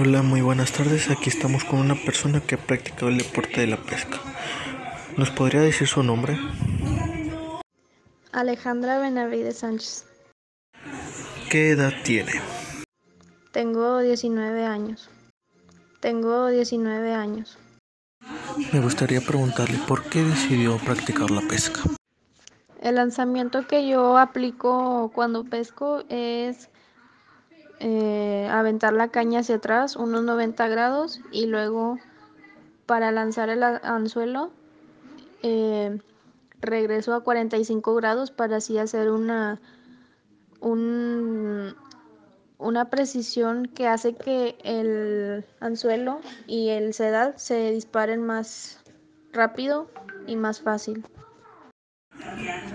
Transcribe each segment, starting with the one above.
Hola, muy buenas tardes. Aquí estamos con una persona que ha practicado el deporte de la pesca. ¿Nos podría decir su nombre? Alejandra Benavides Sánchez. ¿Qué edad tiene? Tengo 19 años. Tengo 19 años. Me gustaría preguntarle por qué decidió practicar la pesca. El lanzamiento que yo aplico cuando pesco es eh, aventar la caña hacia atrás unos 90 grados y luego para lanzar el anzuelo eh, regreso a 45 grados para así hacer una un, una precisión que hace que el anzuelo y el sedal se disparen más rápido y más fácil.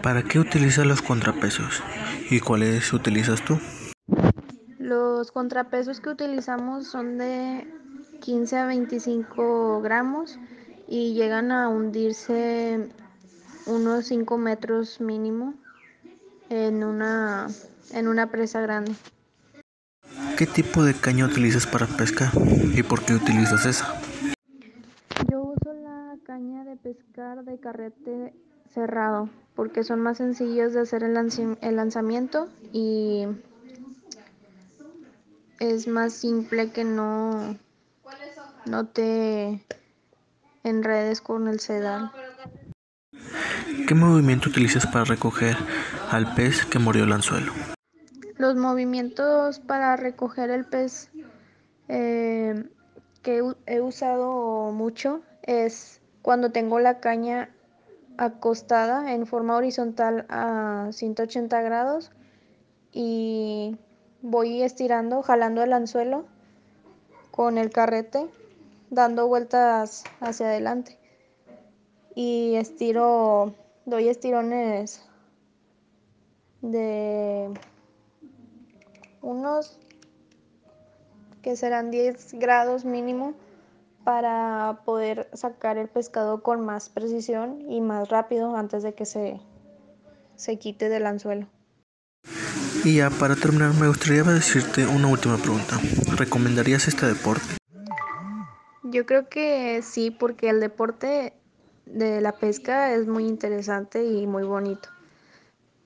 ¿Para qué utilizas los contrapesos? ¿Y cuáles utilizas tú? Los contrapesos que utilizamos son de 15 a 25 gramos y llegan a hundirse unos 5 metros mínimo en una, en una presa grande. ¿Qué tipo de caña utilizas para pescar y por qué utilizas esa? Yo uso la caña de pescar de carrete cerrado porque son más sencillos de hacer el, el lanzamiento y es más simple que no, no te enredes con el sedal. ¿Qué movimiento utilizas para recoger al pez que murió el anzuelo? Los movimientos para recoger el pez eh, que he usado mucho es cuando tengo la caña acostada en forma horizontal a 180 grados y voy estirando, jalando el anzuelo con el carrete, dando vueltas hacia adelante. Y estiro, doy estirones de unos que serán 10 grados mínimo para poder sacar el pescado con más precisión y más rápido antes de que se, se quite del anzuelo. Y ya para terminar me gustaría decirte una última pregunta. ¿Recomendarías este deporte? Yo creo que sí, porque el deporte de la pesca es muy interesante y muy bonito.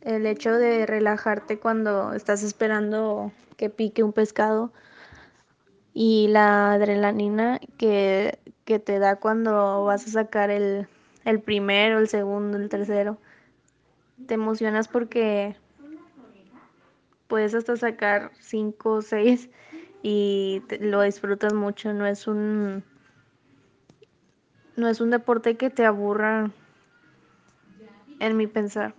El hecho de relajarte cuando estás esperando que pique un pescado y la adrenalina que, que te da cuando vas a sacar el, el primero, el segundo, el tercero. Te emocionas porque puedes hasta sacar cinco o seis y lo disfrutas mucho. No es un no es un deporte que te aburra en mi pensar.